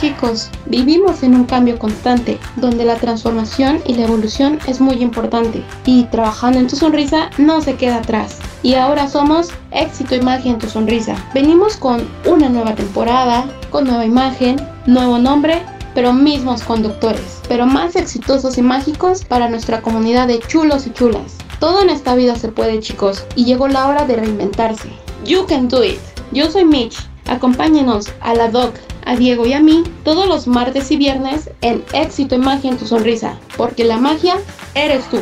Chicos, vivimos en un cambio constante, donde la transformación y la evolución es muy importante, y trabajando en tu sonrisa no se queda atrás. Y ahora somos éxito y magia en tu sonrisa. Venimos con una nueva temporada, con nueva imagen, nuevo nombre, pero mismos conductores, pero más exitosos y mágicos para nuestra comunidad de chulos y chulas. Todo en esta vida se puede, chicos, y llegó la hora de reinventarse. You can do it. Yo soy Mitch. Acompáñenos a la Doc a Diego y a mí todos los martes y viernes en Éxito Magia en tu Sonrisa, porque la magia eres tú.